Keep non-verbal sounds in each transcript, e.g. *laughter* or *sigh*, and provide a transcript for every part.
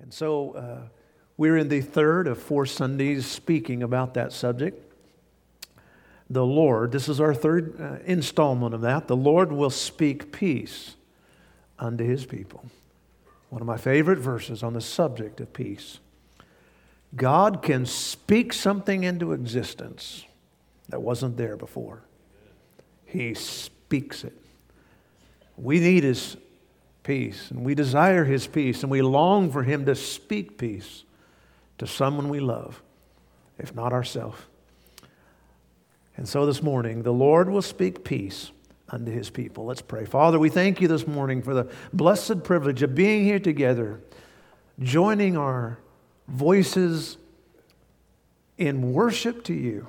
And so uh, we're in the third of four Sundays speaking about that subject. The Lord, this is our third uh, installment of that. The Lord will speak peace unto his people. One of my favorite verses on the subject of peace. God can speak something into existence that wasn't there before. He speaks it. We need His peace, and we desire His peace, and we long for Him to speak peace to someone we love, if not ourselves. And so this morning, the Lord will speak peace unto His people. Let's pray. Father, we thank you this morning for the blessed privilege of being here together, joining our voices in worship to you.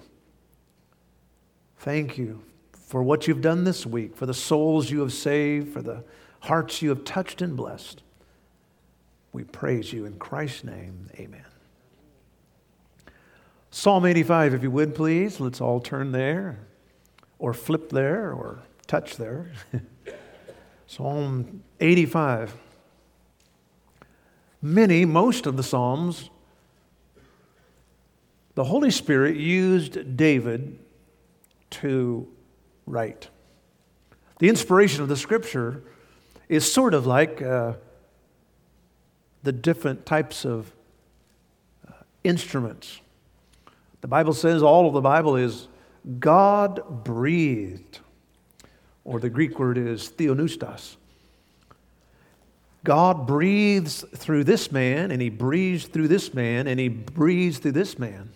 Thank you for what you've done this week, for the souls you have saved, for the hearts you have touched and blessed. We praise you in Christ's name. Amen. Psalm 85, if you would please. Let's all turn there, or flip there, or touch there. *laughs* Psalm 85. Many, most of the Psalms, the Holy Spirit used David to write. The inspiration of the scripture is sort of like uh, the different types of uh, instruments. The Bible says all of the Bible is God breathed, or the Greek word is theopneustos. God breathes through this man, and he breathes through this man, and he breathes through this man.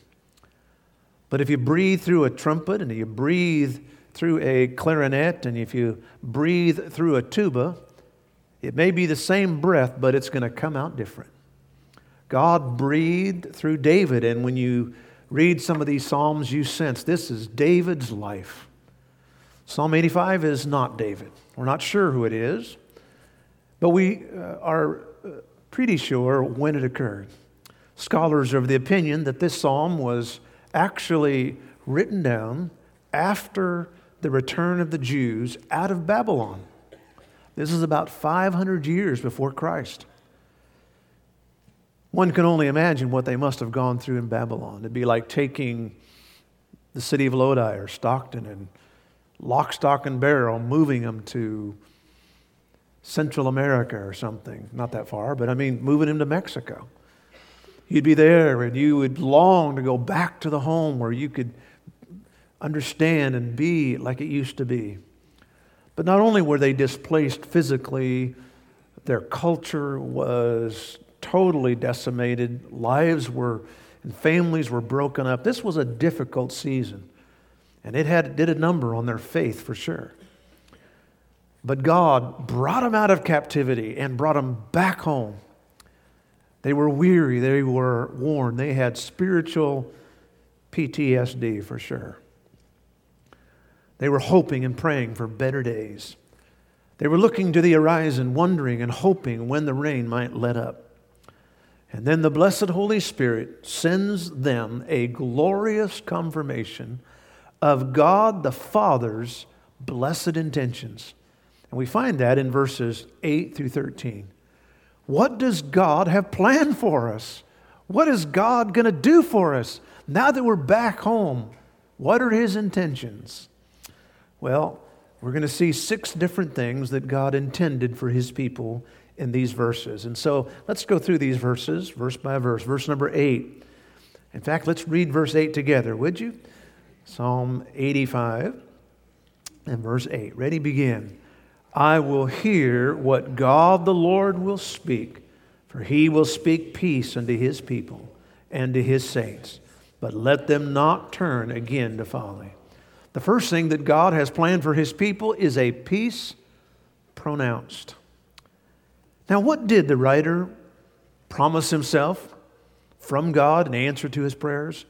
But if you breathe through a trumpet, and you breathe through a clarinet, and if you breathe through a tuba, it may be the same breath, but it's going to come out different. God breathed through David, and when you read some of these Psalms, you sense this is David's life. Psalm 85 is not David. We're not sure who it is. But we uh, are uh, pretty sure when it occurred. Scholars are of the opinion that this psalm was actually written down after the return of the Jews out of Babylon. This is about 500 years before Christ. One can only imagine what they must have gone through in Babylon. It'd be like taking the city of Lodi or Stockton and lock, stock, and barrel, moving them to Central America or something. Not that far, but I mean, moving them to Mexico. You'd be there and you would long to go back to the home where you could understand and be like it used to be. But not only were they displaced physically, their culture was totally decimated. Lives were and families were broken up. This was a difficult season. And it had, did a number on their faith for sure. But God brought them out of captivity and brought them back home. They were weary, they were worn, they had spiritual PTSD for sure. They were hoping and praying for better days. They were looking to the horizon, wondering and hoping when the rain might let up. And then the blessed Holy Spirit sends them a glorious confirmation of God the Father's blessed intentions. And we find that in verses 8 through 13. What does God have planned for us? What is God going to do for us now that we're back home? What are His intentions? Well, we're going to see six different things that God intended for His people in these verses. And so let's go through these verses, verse by verse. Verse number 8. In fact, let's read verse 8 together, would you? Psalm 85 and verse 8. Ready, begin. I will hear what God the Lord will speak, for he will speak peace unto his people and to his saints. But let them not turn again to folly. The first thing that God has planned for his people is a peace pronounced. Now, what did the writer promise himself from God in answer to his prayers?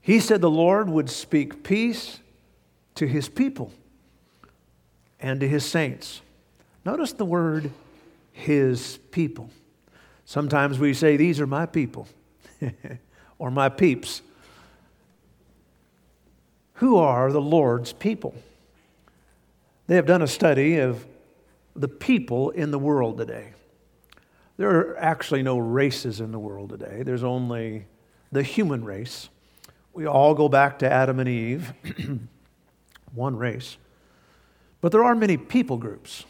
He said the Lord would speak peace to his people and to his saints. Notice the word his people. Sometimes we say, These are my people, *laughs* or my peeps. Who are the Lord's people? They have done a study of the people in the world today. There are actually no races in the world today, there's only the human race. We all go back to Adam and Eve, *clears throat* one race. But there are many people groups.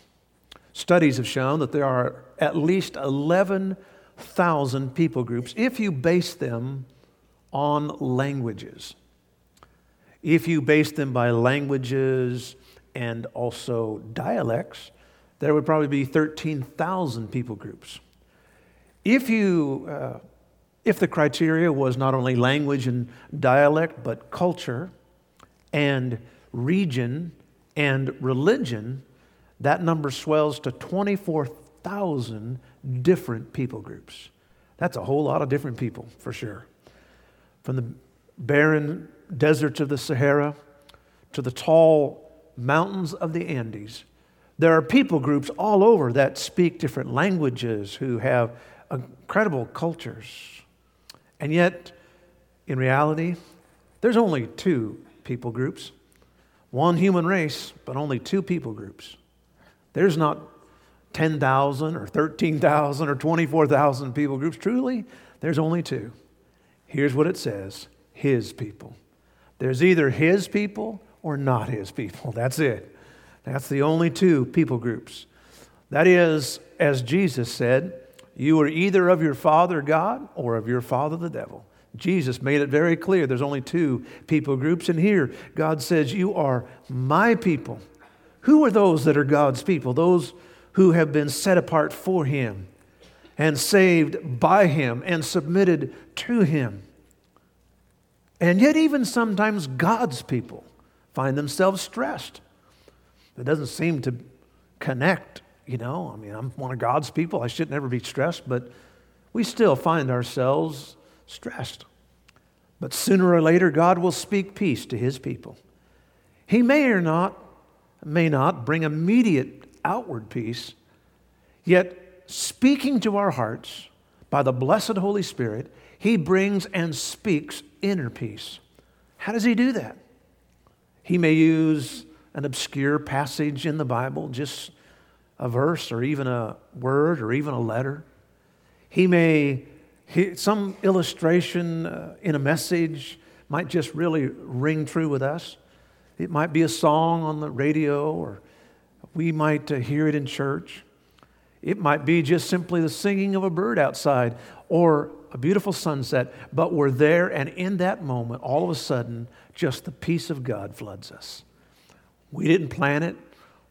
Studies have shown that there are at least 11,000 people groups if you base them on languages. If you base them by languages and also dialects, there would probably be 13,000 people groups. If you uh, if the criteria was not only language and dialect, but culture and region and religion, that number swells to 24,000 different people groups. That's a whole lot of different people, for sure. From the barren deserts of the Sahara to the tall mountains of the Andes, there are people groups all over that speak different languages, who have incredible cultures. And yet, in reality, there's only two people groups one human race, but only two people groups. There's not 10,000 or 13,000 or 24,000 people groups. Truly, there's only two. Here's what it says His people. There's either His people or not His people. That's it. That's the only two people groups. That is, as Jesus said, you are either of your father God or of your father the devil. Jesus made it very clear there's only two people groups. And here, God says, You are my people. Who are those that are God's people? Those who have been set apart for Him and saved by Him and submitted to Him. And yet, even sometimes God's people find themselves stressed. It doesn't seem to connect you know, I mean, I'm one of God's people. I should never be stressed, but we still find ourselves stressed. But sooner or later, God will speak peace to his people. He may or not, may not bring immediate outward peace, yet speaking to our hearts by the blessed Holy Spirit, he brings and speaks inner peace. How does he do that? He may use an obscure passage in the Bible, just a verse or even a word or even a letter. He may, he, some illustration uh, in a message might just really ring true with us. It might be a song on the radio, or we might uh, hear it in church. It might be just simply the singing of a bird outside or a beautiful sunset, but we're there, and in that moment, all of a sudden, just the peace of God floods us. We didn't plan it,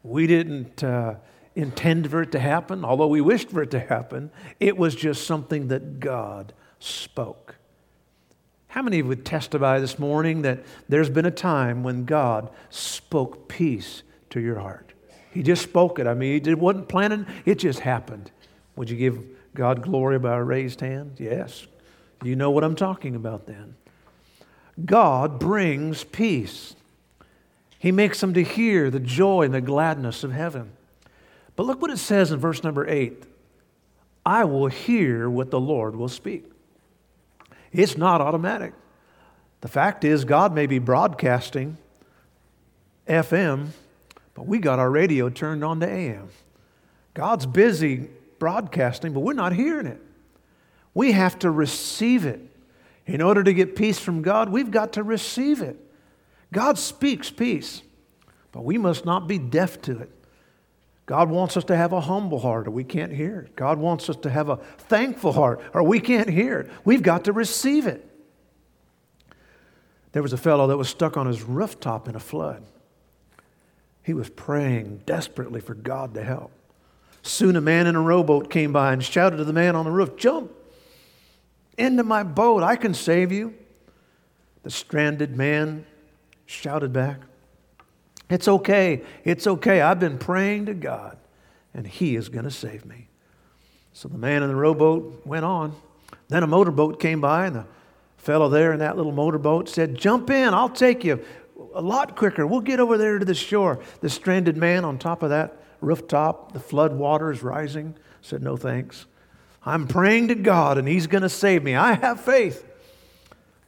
we didn't. Uh, intend for it to happen, although we wished for it to happen. It was just something that God spoke. How many of you would testify this morning that there's been a time when God spoke peace to your heart? He just spoke it. I mean, it wasn't planning, it just happened. Would you give God glory by a raised hand? Yes. You know what I'm talking about then. God brings peace. He makes them to hear the joy and the gladness of heaven. But look what it says in verse number eight I will hear what the Lord will speak. It's not automatic. The fact is, God may be broadcasting FM, but we got our radio turned on to AM. God's busy broadcasting, but we're not hearing it. We have to receive it. In order to get peace from God, we've got to receive it. God speaks peace, but we must not be deaf to it. God wants us to have a humble heart or we can't hear it. God wants us to have a thankful heart or we can't hear it. We've got to receive it. There was a fellow that was stuck on his rooftop in a flood. He was praying desperately for God to help. Soon a man in a rowboat came by and shouted to the man on the roof, Jump into my boat, I can save you. The stranded man shouted back, it's okay. It's okay. I've been praying to God, and He is going to save me. So the man in the rowboat went on. Then a motorboat came by, and the fellow there in that little motorboat said, Jump in, I'll take you a lot quicker. We'll get over there to the shore. The stranded man on top of that rooftop, the flood water is rising, said, No thanks. I'm praying to God, and He's going to save me. I have faith.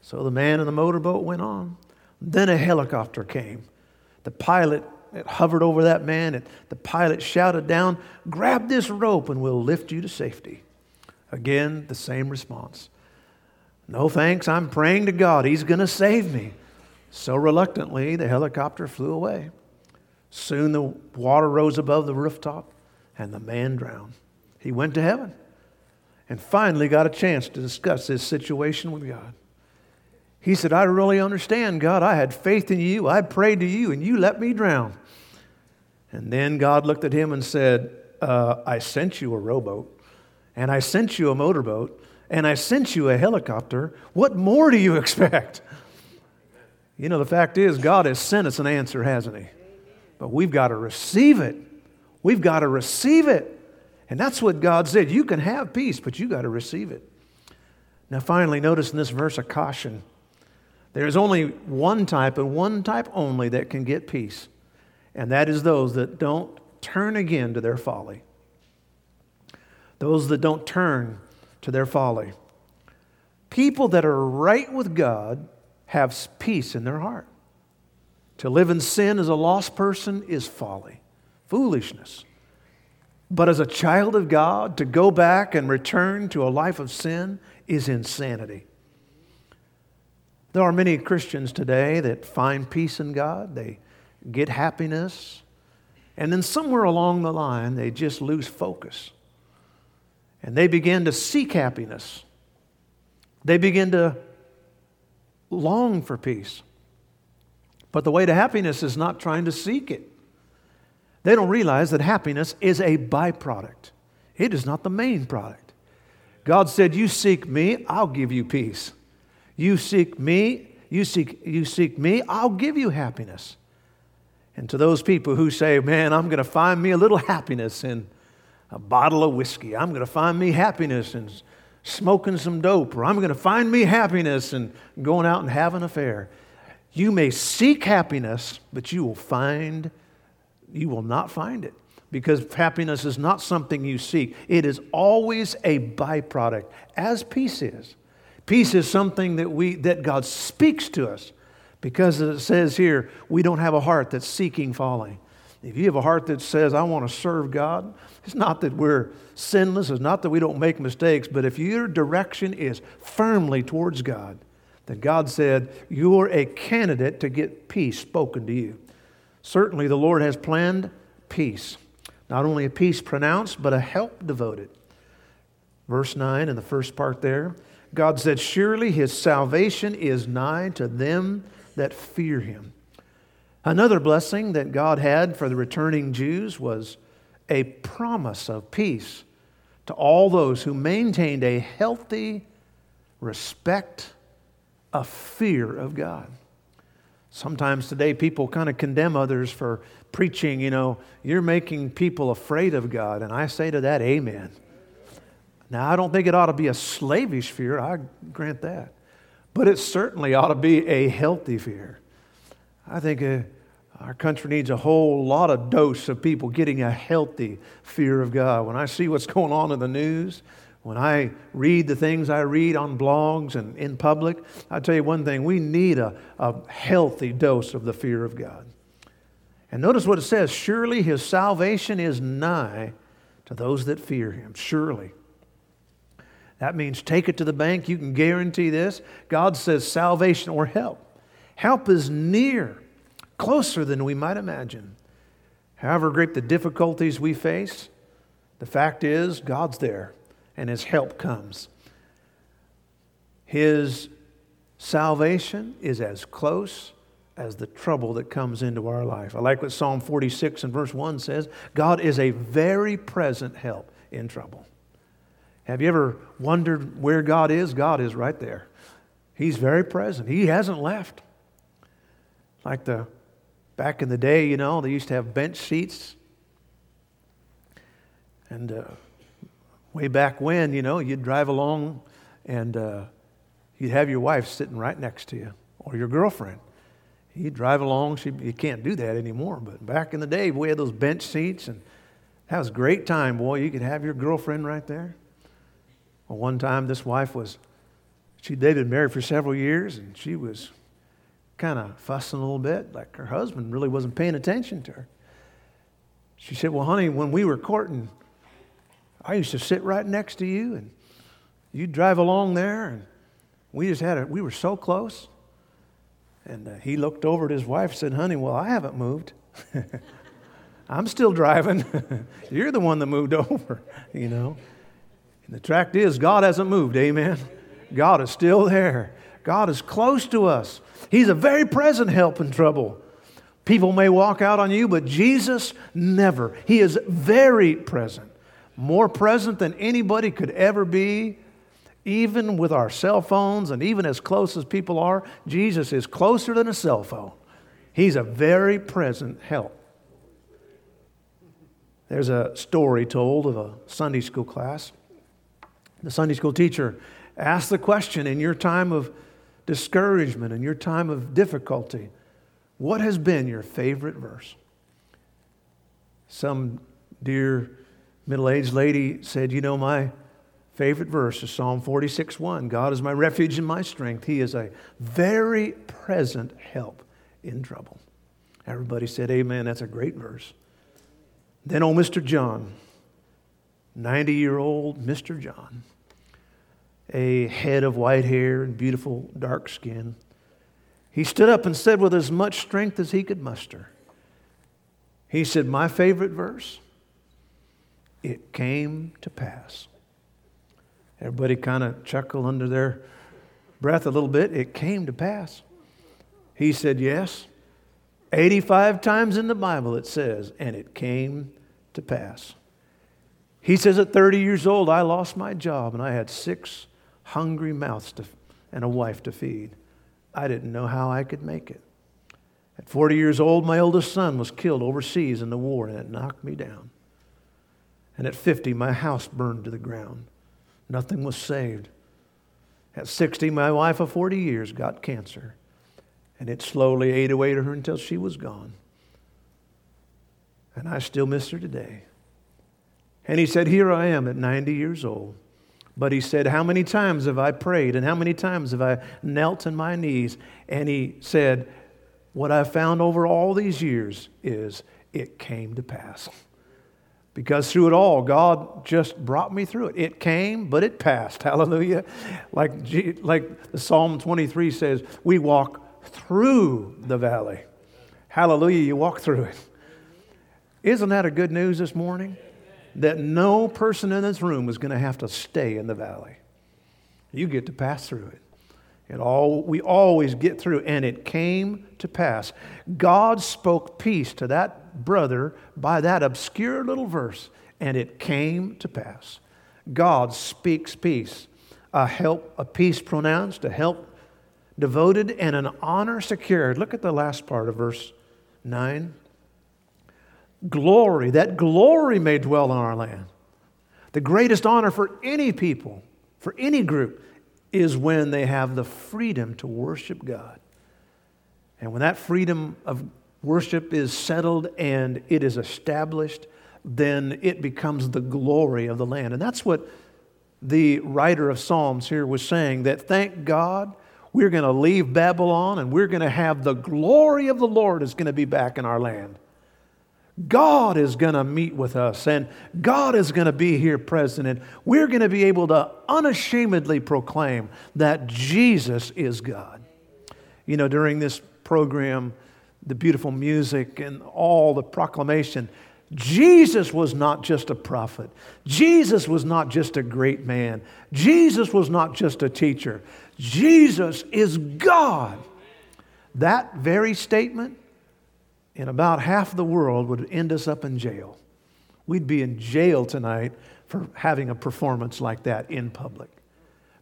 So the man in the motorboat went on. Then a helicopter came the pilot hovered over that man, and the pilot shouted down, Grab this rope and we'll lift you to safety. Again, the same response. No thanks, I'm praying to God. He's going to save me. So reluctantly, the helicopter flew away. Soon the water rose above the rooftop and the man drowned. He went to heaven and finally got a chance to discuss his situation with God. He said, I really understand, God. I had faith in you. I prayed to you, and you let me drown. And then God looked at him and said, uh, I sent you a rowboat, and I sent you a motorboat, and I sent you a helicopter. What more do you *laughs* expect? You know, the fact is, God has sent us an answer, hasn't He? But we've got to receive it. We've got to receive it. And that's what God said. You can have peace, but you got to receive it. Now, finally, notice in this verse a caution. There's only one type and one type only that can get peace, and that is those that don't turn again to their folly. Those that don't turn to their folly. People that are right with God have peace in their heart. To live in sin as a lost person is folly, foolishness. But as a child of God, to go back and return to a life of sin is insanity. There are many Christians today that find peace in God, they get happiness, and then somewhere along the line, they just lose focus. And they begin to seek happiness. They begin to long for peace. But the way to happiness is not trying to seek it. They don't realize that happiness is a byproduct, it is not the main product. God said, You seek me, I'll give you peace. You seek me, you seek, you seek me, I'll give you happiness. And to those people who say, Man, I'm going to find me a little happiness in a bottle of whiskey, I'm going to find me happiness in smoking some dope, or I'm going to find me happiness in going out and having an affair. You may seek happiness, but you will find, you will not find it because happiness is not something you seek. It is always a byproduct, as peace is. Peace is something that, we, that God speaks to us because it says here, we don't have a heart that's seeking folly. If you have a heart that says, I want to serve God, it's not that we're sinless, it's not that we don't make mistakes, but if your direction is firmly towards God, then God said, You're a candidate to get peace spoken to you. Certainly, the Lord has planned peace. Not only a peace pronounced, but a help devoted. Verse 9 in the first part there God said, Surely his salvation is nigh to them that fear him. Another blessing that God had for the returning Jews was a promise of peace to all those who maintained a healthy respect, a fear of God. Sometimes today people kind of condemn others for preaching, you know, you're making people afraid of God. And I say to that, Amen. Now, I don't think it ought to be a slavish fear, I grant that. But it certainly ought to be a healthy fear. I think uh, our country needs a whole lot of dose of people getting a healthy fear of God. When I see what's going on in the news, when I read the things I read on blogs and in public, I tell you one thing we need a, a healthy dose of the fear of God. And notice what it says surely his salvation is nigh to those that fear him. Surely. That means take it to the bank. You can guarantee this. God says salvation or help. Help is near, closer than we might imagine. However great the difficulties we face, the fact is God's there and His help comes. His salvation is as close as the trouble that comes into our life. I like what Psalm 46 and verse 1 says God is a very present help in trouble. Have you ever wondered where God is? God is right there. He's very present. He hasn't left. Like the back in the day, you know, they used to have bench seats. And uh, way back when, you know, you'd drive along and uh, you'd have your wife sitting right next to you or your girlfriend. You'd drive along. She, you can't do that anymore. But back in the day, we had those bench seats, and that was a great time, boy. You could have your girlfriend right there. Well, one time, this wife was, she, they'd been married for several years, and she was kind of fussing a little bit, like her husband really wasn't paying attention to her. She said, Well, honey, when we were courting, I used to sit right next to you, and you'd drive along there, and we just had it. We were so close. And uh, he looked over at his wife and said, Honey, well, I haven't moved. *laughs* I'm still driving. *laughs* You're the one that moved *laughs* over, you know. And the fact is, God hasn't moved, amen. God is still there. God is close to us. He's a very present help in trouble. People may walk out on you, but Jesus never. He is very present, more present than anybody could ever be. Even with our cell phones and even as close as people are, Jesus is closer than a cell phone. He's a very present help. There's a story told of a Sunday school class. The Sunday school teacher asked the question in your time of discouragement, in your time of difficulty, what has been your favorite verse? Some dear middle aged lady said, You know, my favorite verse is Psalm 46 1. God is my refuge and my strength. He is a very present help in trouble. Everybody said, Amen. That's a great verse. Then, oh, Mr. John, 90 year old Mr. John, a head of white hair and beautiful dark skin. He stood up and said with as much strength as he could muster, He said, My favorite verse, it came to pass. Everybody kind of chuckled under their breath a little bit. It came to pass. He said, Yes. 85 times in the Bible it says, and it came to pass. He says, At 30 years old, I lost my job and I had six hungry mouths to, and a wife to feed. I didn't know how I could make it. At 40 years old, my oldest son was killed overseas in the war, and it knocked me down. And at 50, my house burned to the ground. Nothing was saved. At 60, my wife of 40 years got cancer, and it slowly ate away at her until she was gone. And I still miss her today. And he said, Here I am at 90 years old. But he said, How many times have I prayed and how many times have I knelt on my knees? And he said, What I've found over all these years is it came to pass. *laughs* Because through it all, God just brought me through it. It came, but it passed. *laughs* Hallelujah. Like, like the Psalm 23 says, we walk through the valley. Hallelujah, you walk through it. Isn't that a good news this morning? that no person in this room is going to have to stay in the valley. You get to pass through it. It all, we always get through, and it came to pass. God spoke peace to that brother by that obscure little verse, and it came to pass. God speaks peace, a help, a peace pronounced, a help devoted, and an honor secured. Look at the last part of verse 9 glory, that glory may dwell in our land. The greatest honor for any people, for any group, is when they have the freedom to worship God. And when that freedom of worship is settled and it is established, then it becomes the glory of the land. And that's what the writer of Psalms here was saying that thank God we're going to leave Babylon and we're going to have the glory of the Lord is going to be back in our land. God is going to meet with us and God is going to be here present. And we're going to be able to unashamedly proclaim that Jesus is God. You know, during this program, the beautiful music and all the proclamation, Jesus was not just a prophet. Jesus was not just a great man. Jesus was not just a teacher. Jesus is God. That very statement in about half the world would end us up in jail. We'd be in jail tonight for having a performance like that in public.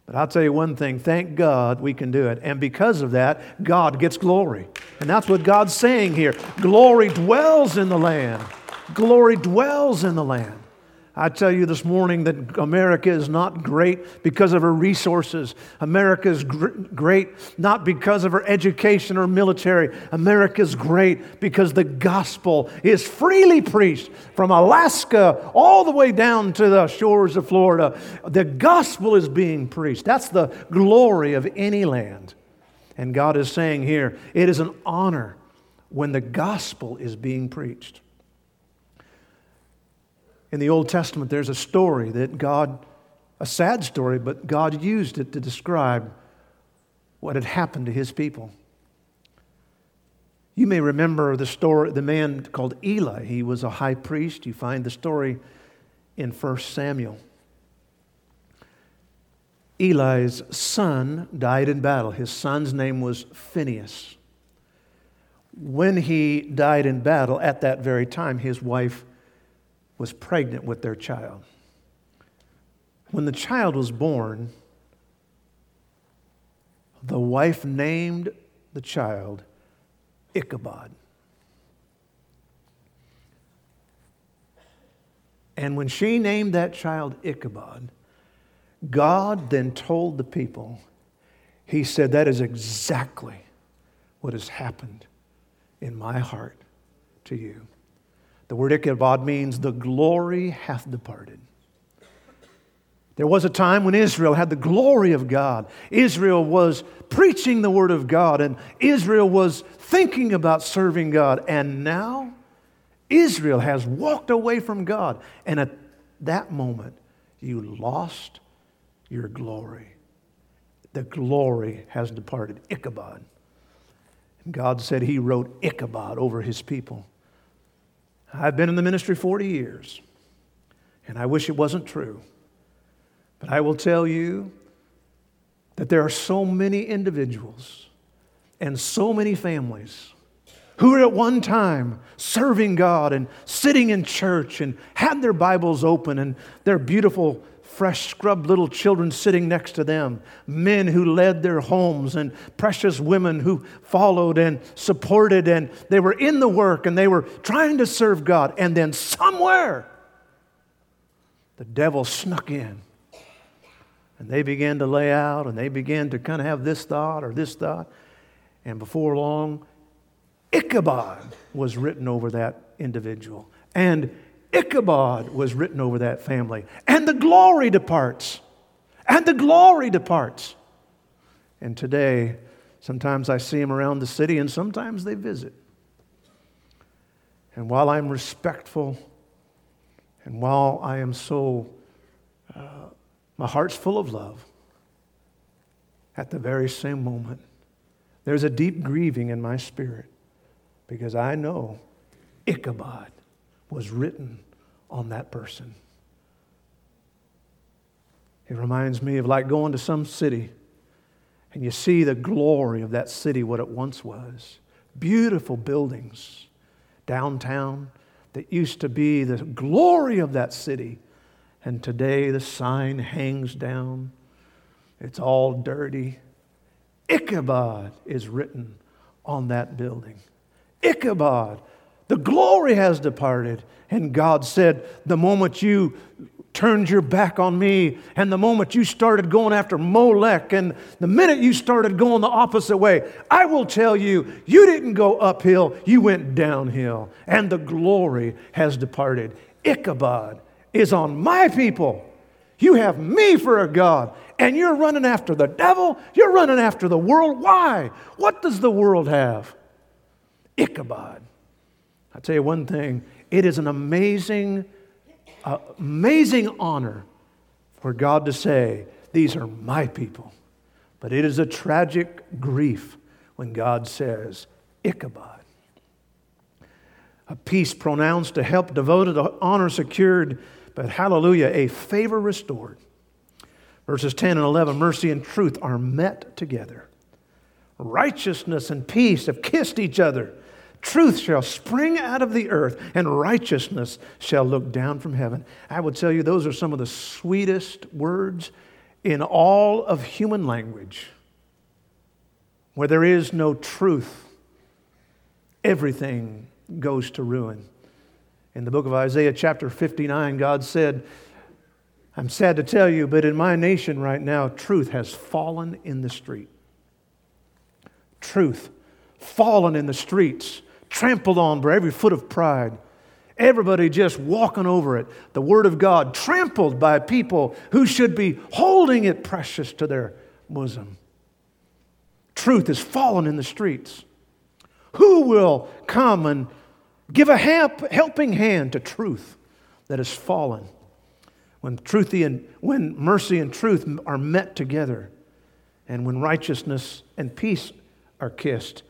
But I'll tell you one thing thank God we can do it. And because of that, God gets glory. And that's what God's saying here. Glory dwells in the land. Glory dwells in the land. I tell you this morning that America is not great because of her resources. America is gr- great not because of her education or military. America is great because the gospel is freely preached from Alaska all the way down to the shores of Florida. The gospel is being preached. That's the glory of any land. And God is saying here, it is an honor when the gospel is being preached. In the Old Testament, there's a story that God a sad story, but God used it to describe what had happened to his people. You may remember the story, the man called Eli. He was a high priest. You find the story in 1 Samuel. Eli's son died in battle. His son's name was Phineas. When he died in battle, at that very time, his wife was pregnant with their child. When the child was born, the wife named the child Ichabod. And when she named that child Ichabod, God then told the people, He said, That is exactly what has happened in my heart to you. The word Ichabod means the glory hath departed. There was a time when Israel had the glory of God. Israel was preaching the word of God, and Israel was thinking about serving God. And now Israel has walked away from God. And at that moment, you lost your glory. The glory has departed. Ichabod. And God said He wrote Ichabod over His people. I've been in the ministry 40 years, and I wish it wasn't true. But I will tell you that there are so many individuals and so many families who were at one time serving God and sitting in church and had their Bibles open and their beautiful, fresh, scrubbed little children sitting next to them, men who led their homes, and precious women who followed and supported, and they were in the work and they were trying to serve God. And then somewhere, the devil snuck in and they began to lay out and they began to kind of have this thought or this thought. And before long, Ichabod was written over that individual. And Ichabod was written over that family. And the glory departs. And the glory departs. And today, sometimes I see them around the city and sometimes they visit. And while I'm respectful and while I am so uh, my heart's full of love. At the very same moment, there's a deep grieving in my spirit because I know Ichabod was written on that person. It reminds me of like going to some city and you see the glory of that city, what it once was. Beautiful buildings downtown that used to be the glory of that city and today the sign hangs down. It's all dirty. Ichabod is written on that building. Ichabod. The glory has departed. And God said, The moment you turned your back on me, and the moment you started going after Molech, and the minute you started going the opposite way, I will tell you, you didn't go uphill, you went downhill. And the glory has departed. Ichabod is on my people. You have me for a God, and you're running after the devil. You're running after the world. Why? What does the world have? Ichabod. I tell you one thing it is an amazing, uh, amazing honor for God to say, These are my people. But it is a tragic grief when God says, Ichabod. A peace pronounced, a help devoted, a honor secured but hallelujah, a favor restored. Verses 10 and 11 mercy and truth are met together. Righteousness and peace have kissed each other. Truth shall spring out of the earth, and righteousness shall look down from heaven. I would tell you, those are some of the sweetest words in all of human language. Where there is no truth, everything goes to ruin. In the book of Isaiah, chapter 59, God said, I'm sad to tell you, but in my nation right now, truth has fallen in the street. Truth fallen in the streets, trampled on by every foot of pride. Everybody just walking over it. The Word of God trampled by people who should be holding it precious to their bosom. Truth has fallen in the streets. Who will come and Give a help, helping hand to truth that has fallen. when, truthy and, when mercy and truth are met together, and when righteousness and peace are kissed,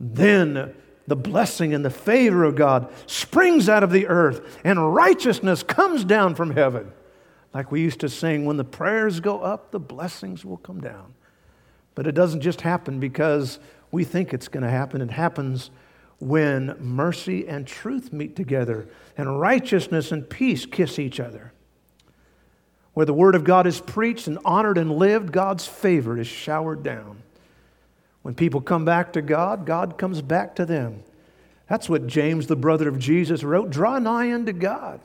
then the blessing and the favor of God springs out of the earth, and righteousness comes down from heaven. Like we used to sing, when the prayers go up, the blessings will come down. But it doesn't just happen because we think it's going to happen. It happens when mercy and truth meet together, and righteousness and peace kiss each other. Where the Word of God is preached and honored and lived, God's favor is showered down. When people come back to God, God comes back to them. That's what James, the brother of Jesus, wrote Draw nigh unto God,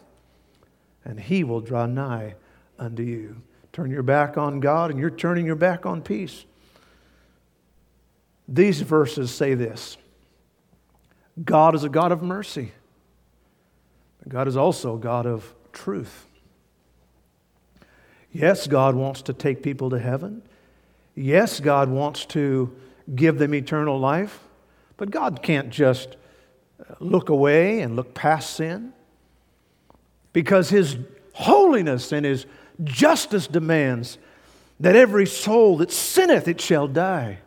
and He will draw nigh unto you. Turn your back on God, and you're turning your back on peace. These verses say this God is a God of mercy, but God is also a God of truth. Yes, God wants to take people to heaven. Yes, God wants to give them eternal life. But God can't just uh, look away and look past sin because His holiness and His justice demands that every soul that sinneth, it shall die.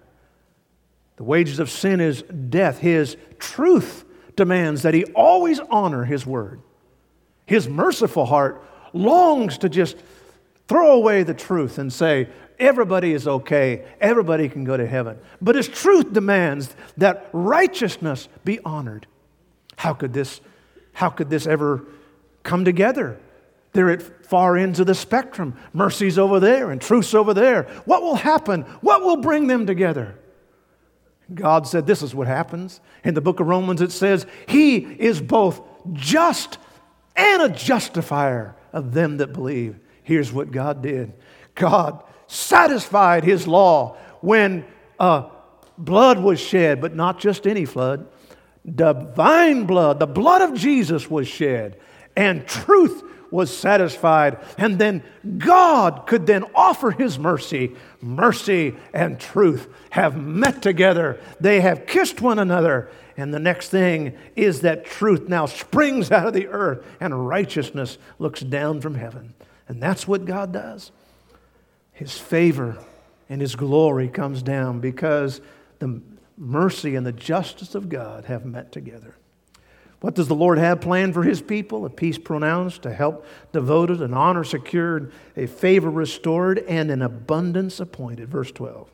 The wages of sin is death. His truth demands that He always honor His word. His merciful heart longs to just throw away the truth and say, everybody is okay, everybody can go to heaven. But his truth demands that righteousness be honored. How could this, how could this ever come together? They're at far ends of the spectrum. Mercy's over there and truth's over there. What will happen? What will bring them together? God said, This is what happens. In the book of Romans, it says, He is both just and a justifier of them that believe. Here's what God did God satisfied His law when uh, blood was shed, but not just any flood. Divine blood, the blood of Jesus was shed, and truth was satisfied. And then God could then offer His mercy. Mercy and truth have met together, they have kissed one another. And the next thing is that truth now springs out of the earth and righteousness looks down from heaven. And that's what God does. His favor and His glory comes down because the mercy and the justice of God have met together. What does the Lord have planned for His people? A peace pronounced, a help devoted, an honor secured, a favor restored, and an abundance appointed. Verse 12.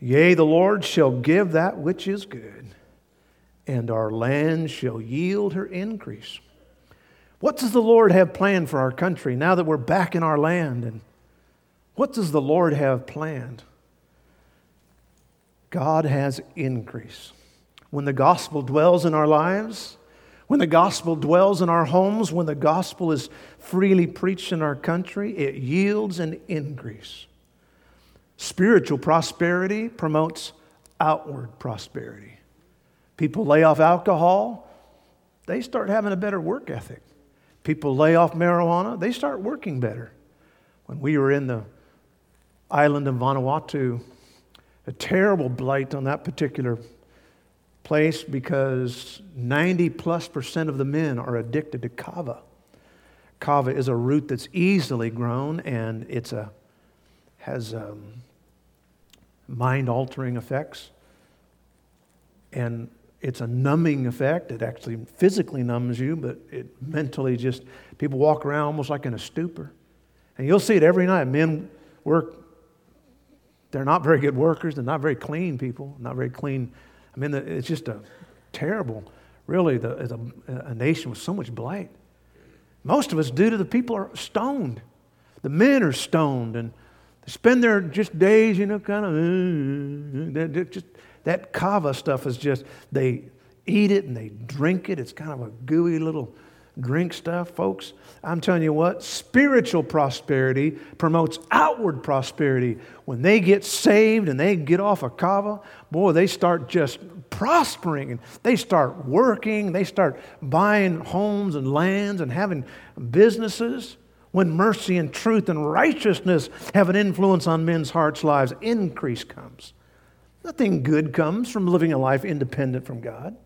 Yea, the Lord shall give that which is good, and our land shall yield her increase. What does the Lord have planned for our country now that we're back in our land? And what does the Lord have planned? God has increase. When the gospel dwells in our lives, when the gospel dwells in our homes, when the gospel is freely preached in our country, it yields an increase. Spiritual prosperity promotes outward prosperity. People lay off alcohol, they start having a better work ethic. People lay off marijuana, they start working better. When we were in the island of Vanuatu, a terrible blight on that particular place because 90 plus percent of the men are addicted to kava. Kava is a root that's easily grown and it's a, has um, mind altering effects. And it's a numbing effect. It actually physically numbs you, but it mentally just, people walk around almost like in a stupor. And you'll see it every night. Men work, they're not very good workers, they're not very clean people, not very clean. I mean, it's just a terrible, really, the, a, a nation with so much blight. Most of us, due to the people are stoned. The men are stoned and they spend their just days, you know, kind of, uh, just that kava stuff is just, they eat it and they drink it. It's kind of a gooey little drink stuff, folks. I'm telling you what, spiritual prosperity promotes outward prosperity. When they get saved and they get off of kava, boy, they start just prospering and they start working, they start buying homes and lands and having businesses. When mercy and truth and righteousness have an influence on men's hearts' lives, increase comes. Nothing good comes from living a life independent from God.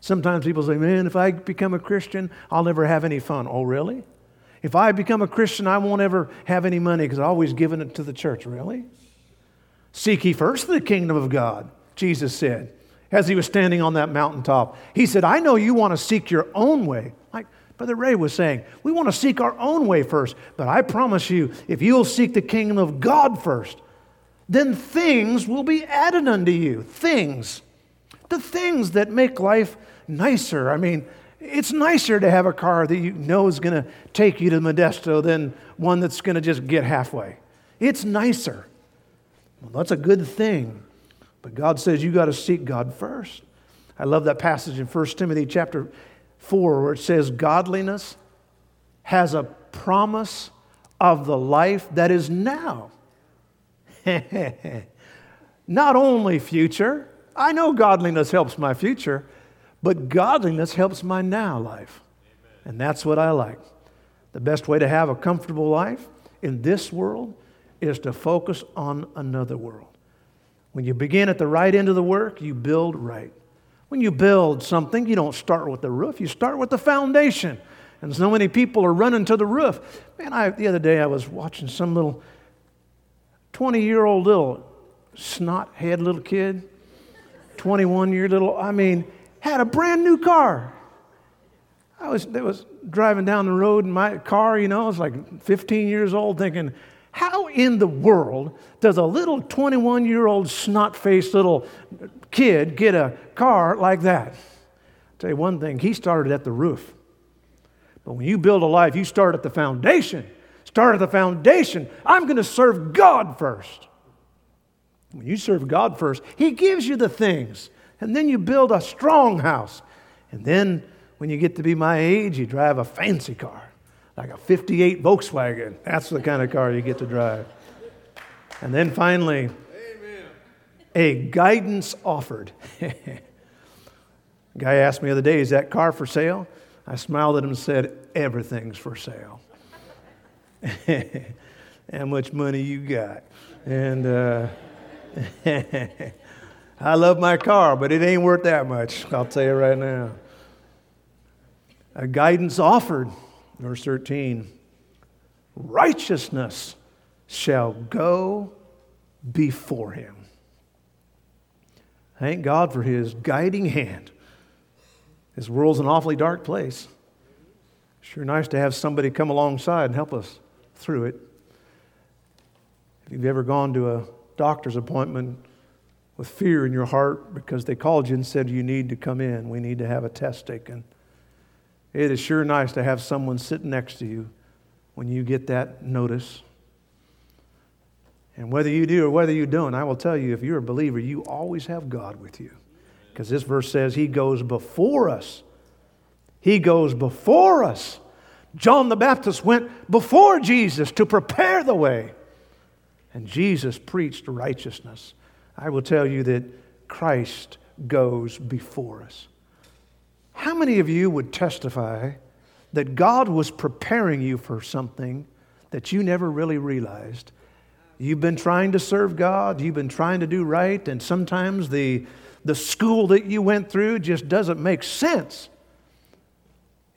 Sometimes people say, man, if I become a Christian, I'll never have any fun. Oh, really? If I become a Christian, I won't ever have any money because I've always given it to the church. Really? Seek ye first the kingdom of God, Jesus said, as he was standing on that mountaintop. He said, I know you want to seek your own way. Like Brother Ray was saying, we want to seek our own way first. But I promise you, if you'll seek the kingdom of God first, then things will be added unto you. Things. The things that make life nicer. I mean, it's nicer to have a car that you know is going to take you to Modesto than one that's going to just get halfway. It's nicer. Well, that's a good thing. But God says you got to seek God first. I love that passage in 1 Timothy chapter 4 where it says, Godliness has a promise of the life that is now. *laughs* Not only future, I know godliness helps my future, but godliness helps my now life. Amen. And that's what I like. The best way to have a comfortable life in this world is to focus on another world. When you begin at the right end of the work, you build right. When you build something, you don't start with the roof, you start with the foundation. And so many people are running to the roof. Man, I, the other day I was watching some little 20 year old little snot head little kid, 21 year little, I mean, had a brand new car. I was, I was driving down the road in my car, you know, I was like 15 years old, thinking, how in the world does a little 21 year old snot faced little kid get a car like that? I'll tell you one thing, he started at the roof. But when you build a life, you start at the foundation. Start at the foundation. I'm going to serve God first. When you serve God first, He gives you the things and then you build a strong house. And then when you get to be my age, you drive a fancy car, like a 58 Volkswagen. That's the kind of car you get to drive. And then finally, Amen. a guidance offered. *laughs* guy asked me the other day, Is that car for sale? I smiled at him and said, Everything's for sale. *laughs* How much money you got? And uh, *laughs* I love my car, but it ain't worth that much. I'll tell you right now. A guidance offered, verse 13 righteousness shall go before him. Thank God for his guiding hand. This world's an awfully dark place. Sure nice to have somebody come alongside and help us through it. If you've ever gone to a doctor's appointment with fear in your heart because they called you and said, You need to come in. We need to have a test taken. It is sure nice to have someone sitting next to you when you get that notice. And whether you do or whether you don't, I will tell you if you're a believer, you always have God with you. Because this verse says, He goes before us. He goes before us. John the Baptist went before Jesus to prepare the way. And Jesus preached righteousness. I will tell you that Christ goes before us. How many of you would testify that God was preparing you for something that you never really realized? You've been trying to serve God, you've been trying to do right, and sometimes the, the school that you went through just doesn't make sense.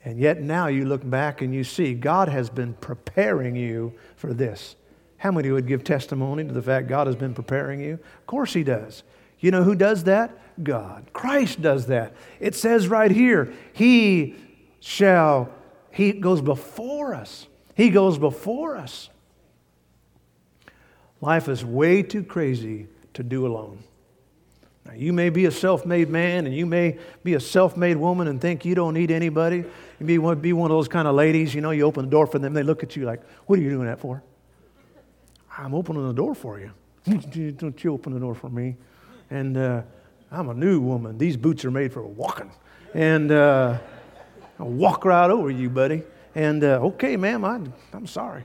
And yet now you look back and you see God has been preparing you for this. How many would give testimony to the fact God has been preparing you? Of course, He does. You know who does that? God. Christ does that. It says right here, He shall, He goes before us. He goes before us. Life is way too crazy to do alone. Now, you may be a self made man and you may be a self made woman and think you don't need anybody. You may be one of those kind of ladies, you know, you open the door for them, they look at you like, What are you doing that for? I'm opening the door for you. *laughs* Don't you open the door for me? And uh, I'm a new woman. These boots are made for walking. And uh, I'll walk right over you, buddy. And uh, okay, ma'am, I, I'm sorry.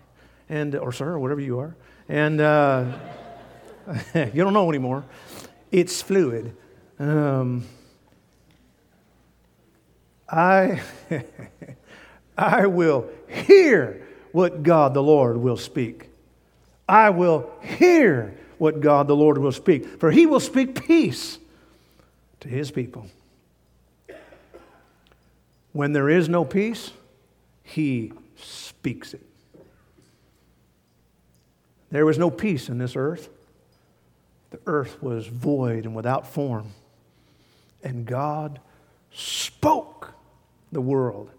And, or sir, or whatever you are. And uh, *laughs* you don't know anymore. It's fluid. Um, I, *laughs* I will hear what God the Lord will speak. I will hear what God the Lord will speak, for he will speak peace to his people. When there is no peace, he speaks speaks it. There was no peace in this earth. The earth was void and without form. And God spoke the world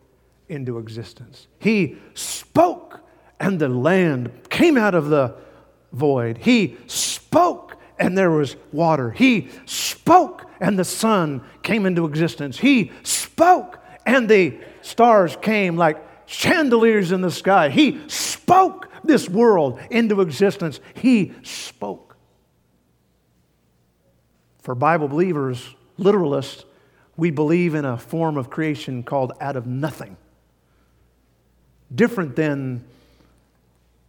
into existence. He spoke, and the land came out of the void. He spoke, and there was water. He spoke, and the sun came into existence. He spoke, and the stars came like chandeliers in the sky. He spoke this world into existence. He spoke. For Bible believers, literalists, we believe in a form of creation called out of nothing. Different than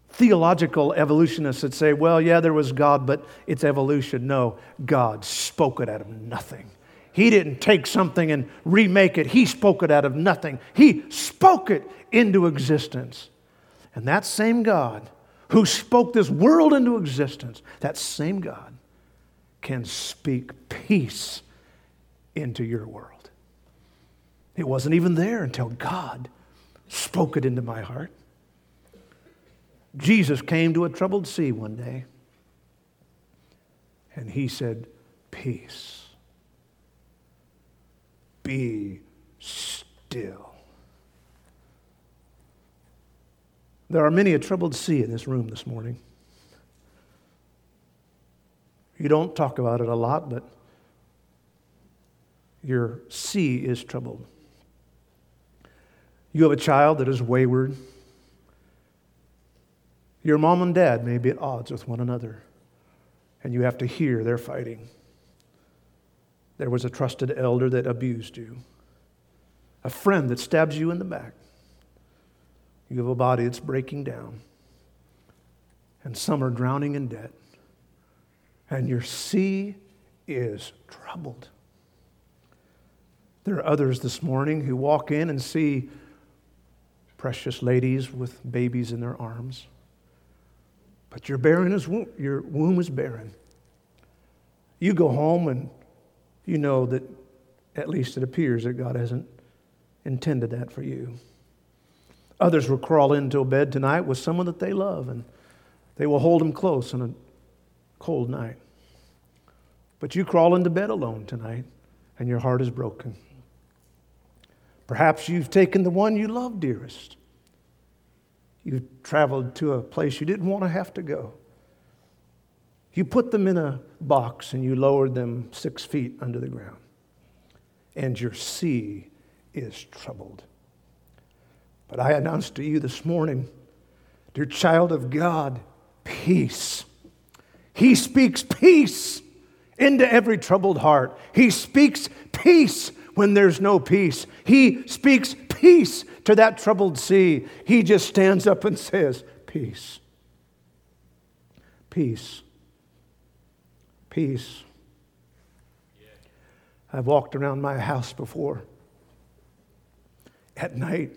theological evolutionists that say, well, yeah, there was God, but it's evolution. No, God spoke it out of nothing. He didn't take something and remake it, He spoke it out of nothing. He spoke it into existence. And that same God who spoke this world into existence, that same God can speak peace into your world. It wasn't even there until God spoke it into my heart. Jesus came to a troubled sea one day and he said, Peace, be still. There are many a troubled sea in this room this morning. You don't talk about it a lot, but your sea is troubled. You have a child that is wayward. Your mom and dad may be at odds with one another, and you have to hear they're fighting. There was a trusted elder that abused you, a friend that stabs you in the back. You have a body that's breaking down, and some are drowning in debt, and your sea is troubled. There are others this morning who walk in and see precious ladies with babies in their arms, but your, barren is, your womb is barren. You go home and you know that, at least it appears, that God hasn't intended that for you. Others will crawl into a bed tonight with someone that they love and they will hold them close on a cold night. But you crawl into bed alone tonight and your heart is broken. Perhaps you've taken the one you love dearest. You've traveled to a place you didn't want to have to go. You put them in a box and you lowered them six feet under the ground. And your sea is troubled. But I announce to you this morning, dear child of God, peace. He speaks peace into every troubled heart. He speaks peace when there's no peace. He speaks peace to that troubled sea. He just stands up and says, Peace. Peace. Peace. I've walked around my house before at night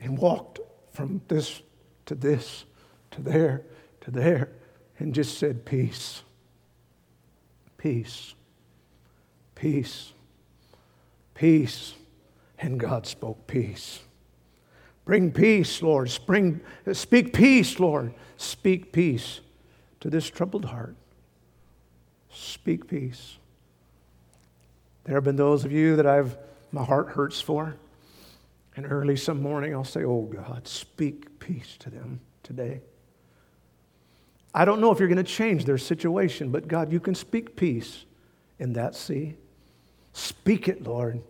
and walked from this to this to there to there and just said, Peace, peace, peace, peace. And God spoke peace. Bring peace, Lord. Spring, speak peace, Lord. Speak peace to this troubled heart. Speak peace. There have been those of you that I've my heart hurts for. And early some morning, I'll say, Oh God, speak peace to them today. I don't know if you're going to change their situation, but God, you can speak peace in that sea. Speak it, Lord.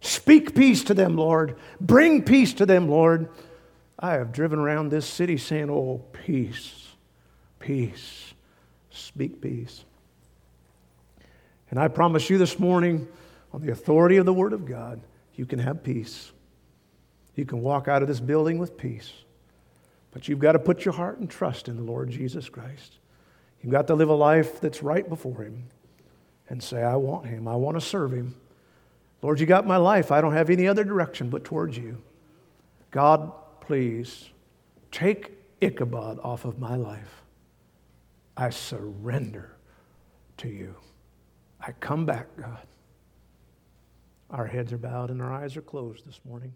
Speak peace to them, Lord. Bring peace to them, Lord. I have driven around this city saying, Oh, peace, peace, speak peace. And I promise you this morning, on the authority of the Word of God, you can have peace. You can walk out of this building with peace. But you've got to put your heart and trust in the Lord Jesus Christ. You've got to live a life that's right before Him and say, I want Him. I want to serve Him. Lord, you got my life. I don't have any other direction but towards you. God, please take Ichabod off of my life. I surrender to you. I come back, God. Our heads are bowed and our eyes are closed this morning.